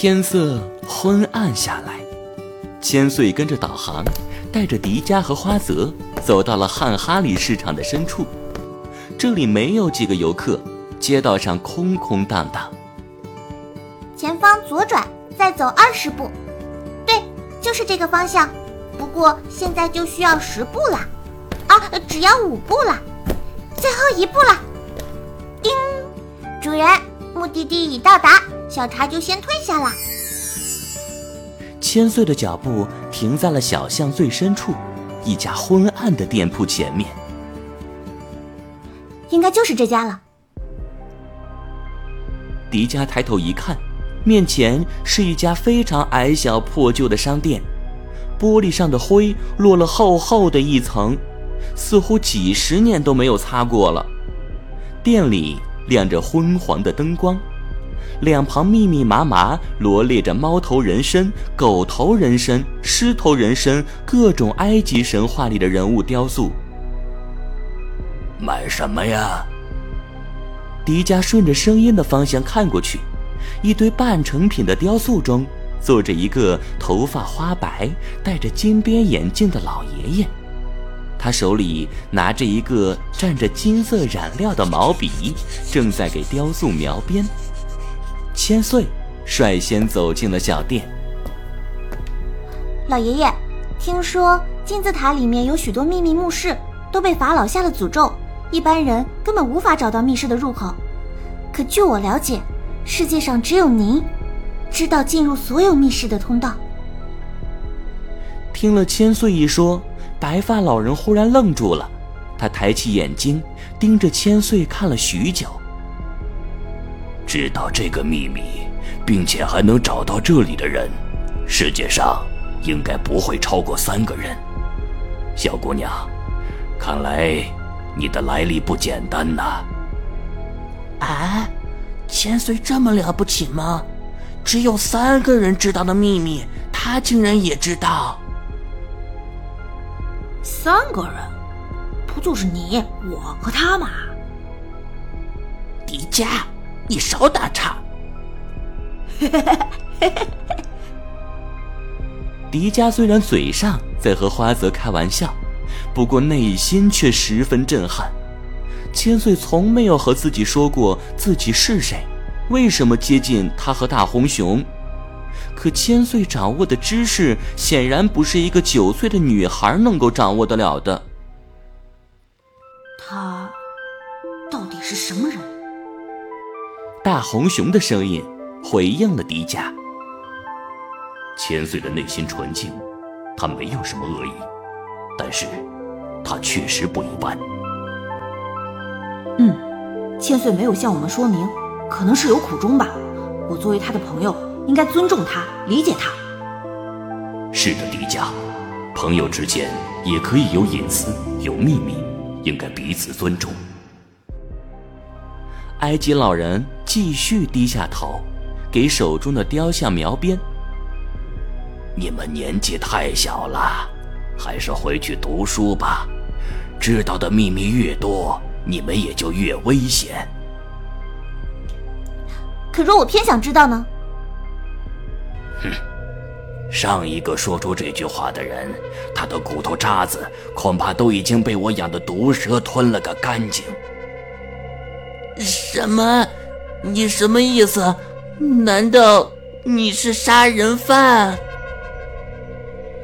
天色昏暗下来，千岁跟着导航，带着迪迦和花泽走到了汉哈里市场的深处。这里没有几个游客，街道上空空荡荡。前方左转，再走二十步，对，就是这个方向。不过现在就需要十步了，啊，只要五步了，最后一步了。叮，主人，目的地已到达，小茶就先退下了。千岁的脚步停在了小巷最深处，一家昏暗的店铺前面。应该就是这家了。迪迦抬头一看，面前是一家非常矮小破旧的商店，玻璃上的灰落了厚厚的一层，似乎几十年都没有擦过了。店里亮着昏黄的灯光，两旁密密麻麻罗列着猫头人身、狗头人身、狮头人身各种埃及神话里的人物雕塑。买什么呀？迪迦顺着声音的方向看过去，一堆半成品的雕塑中坐着一个头发花白、戴着金边眼镜的老爷爷，他手里拿着一个蘸着金色染料的毛笔，正在给雕塑描边。千岁率先走进了小店。老爷爷，听说金字塔里面有许多秘密墓室，都被法老下了诅咒。一般人根本无法找到密室的入口，可据我了解，世界上只有您知道进入所有密室的通道。听了千岁一说，白发老人忽然愣住了，他抬起眼睛盯着千岁看了许久。知道这个秘密，并且还能找到这里的人，世界上应该不会超过三个人。小姑娘，看来。你的来历不简单呐！啊，千岁这么了不起吗？只有三个人知道的秘密，他竟然也知道。三个人，不就是你、我和他吗？迪迦，你少打岔！迪迦虽然嘴上在和花泽开玩笑。不过内心却十分震撼，千岁从没有和自己说过自己是谁，为什么接近他和大红熊？可千岁掌握的知识显然不是一个九岁的女孩能够掌握得了的。他到底是什么人？大红熊的声音回应了迪迦。千岁的内心纯净，他没有什么恶意，但是。他确实不一般。嗯，千岁没有向我们说明，可能是有苦衷吧。我作为他的朋友，应该尊重他，理解他。是的，迪迦，朋友之间也可以有隐私、有秘密，应该彼此尊重。埃及老人继续低下头，给手中的雕像描边。你们年纪太小了。还是回去读书吧，知道的秘密越多，你们也就越危险。可若我偏想知道呢？哼，上一个说出这句话的人，他的骨头渣子恐怕都已经被我养的毒蛇吞了个干净。什么？你什么意思？难道你是杀人犯？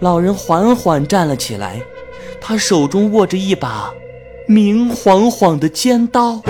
老人缓缓站了起来，他手中握着一把明晃晃的尖刀。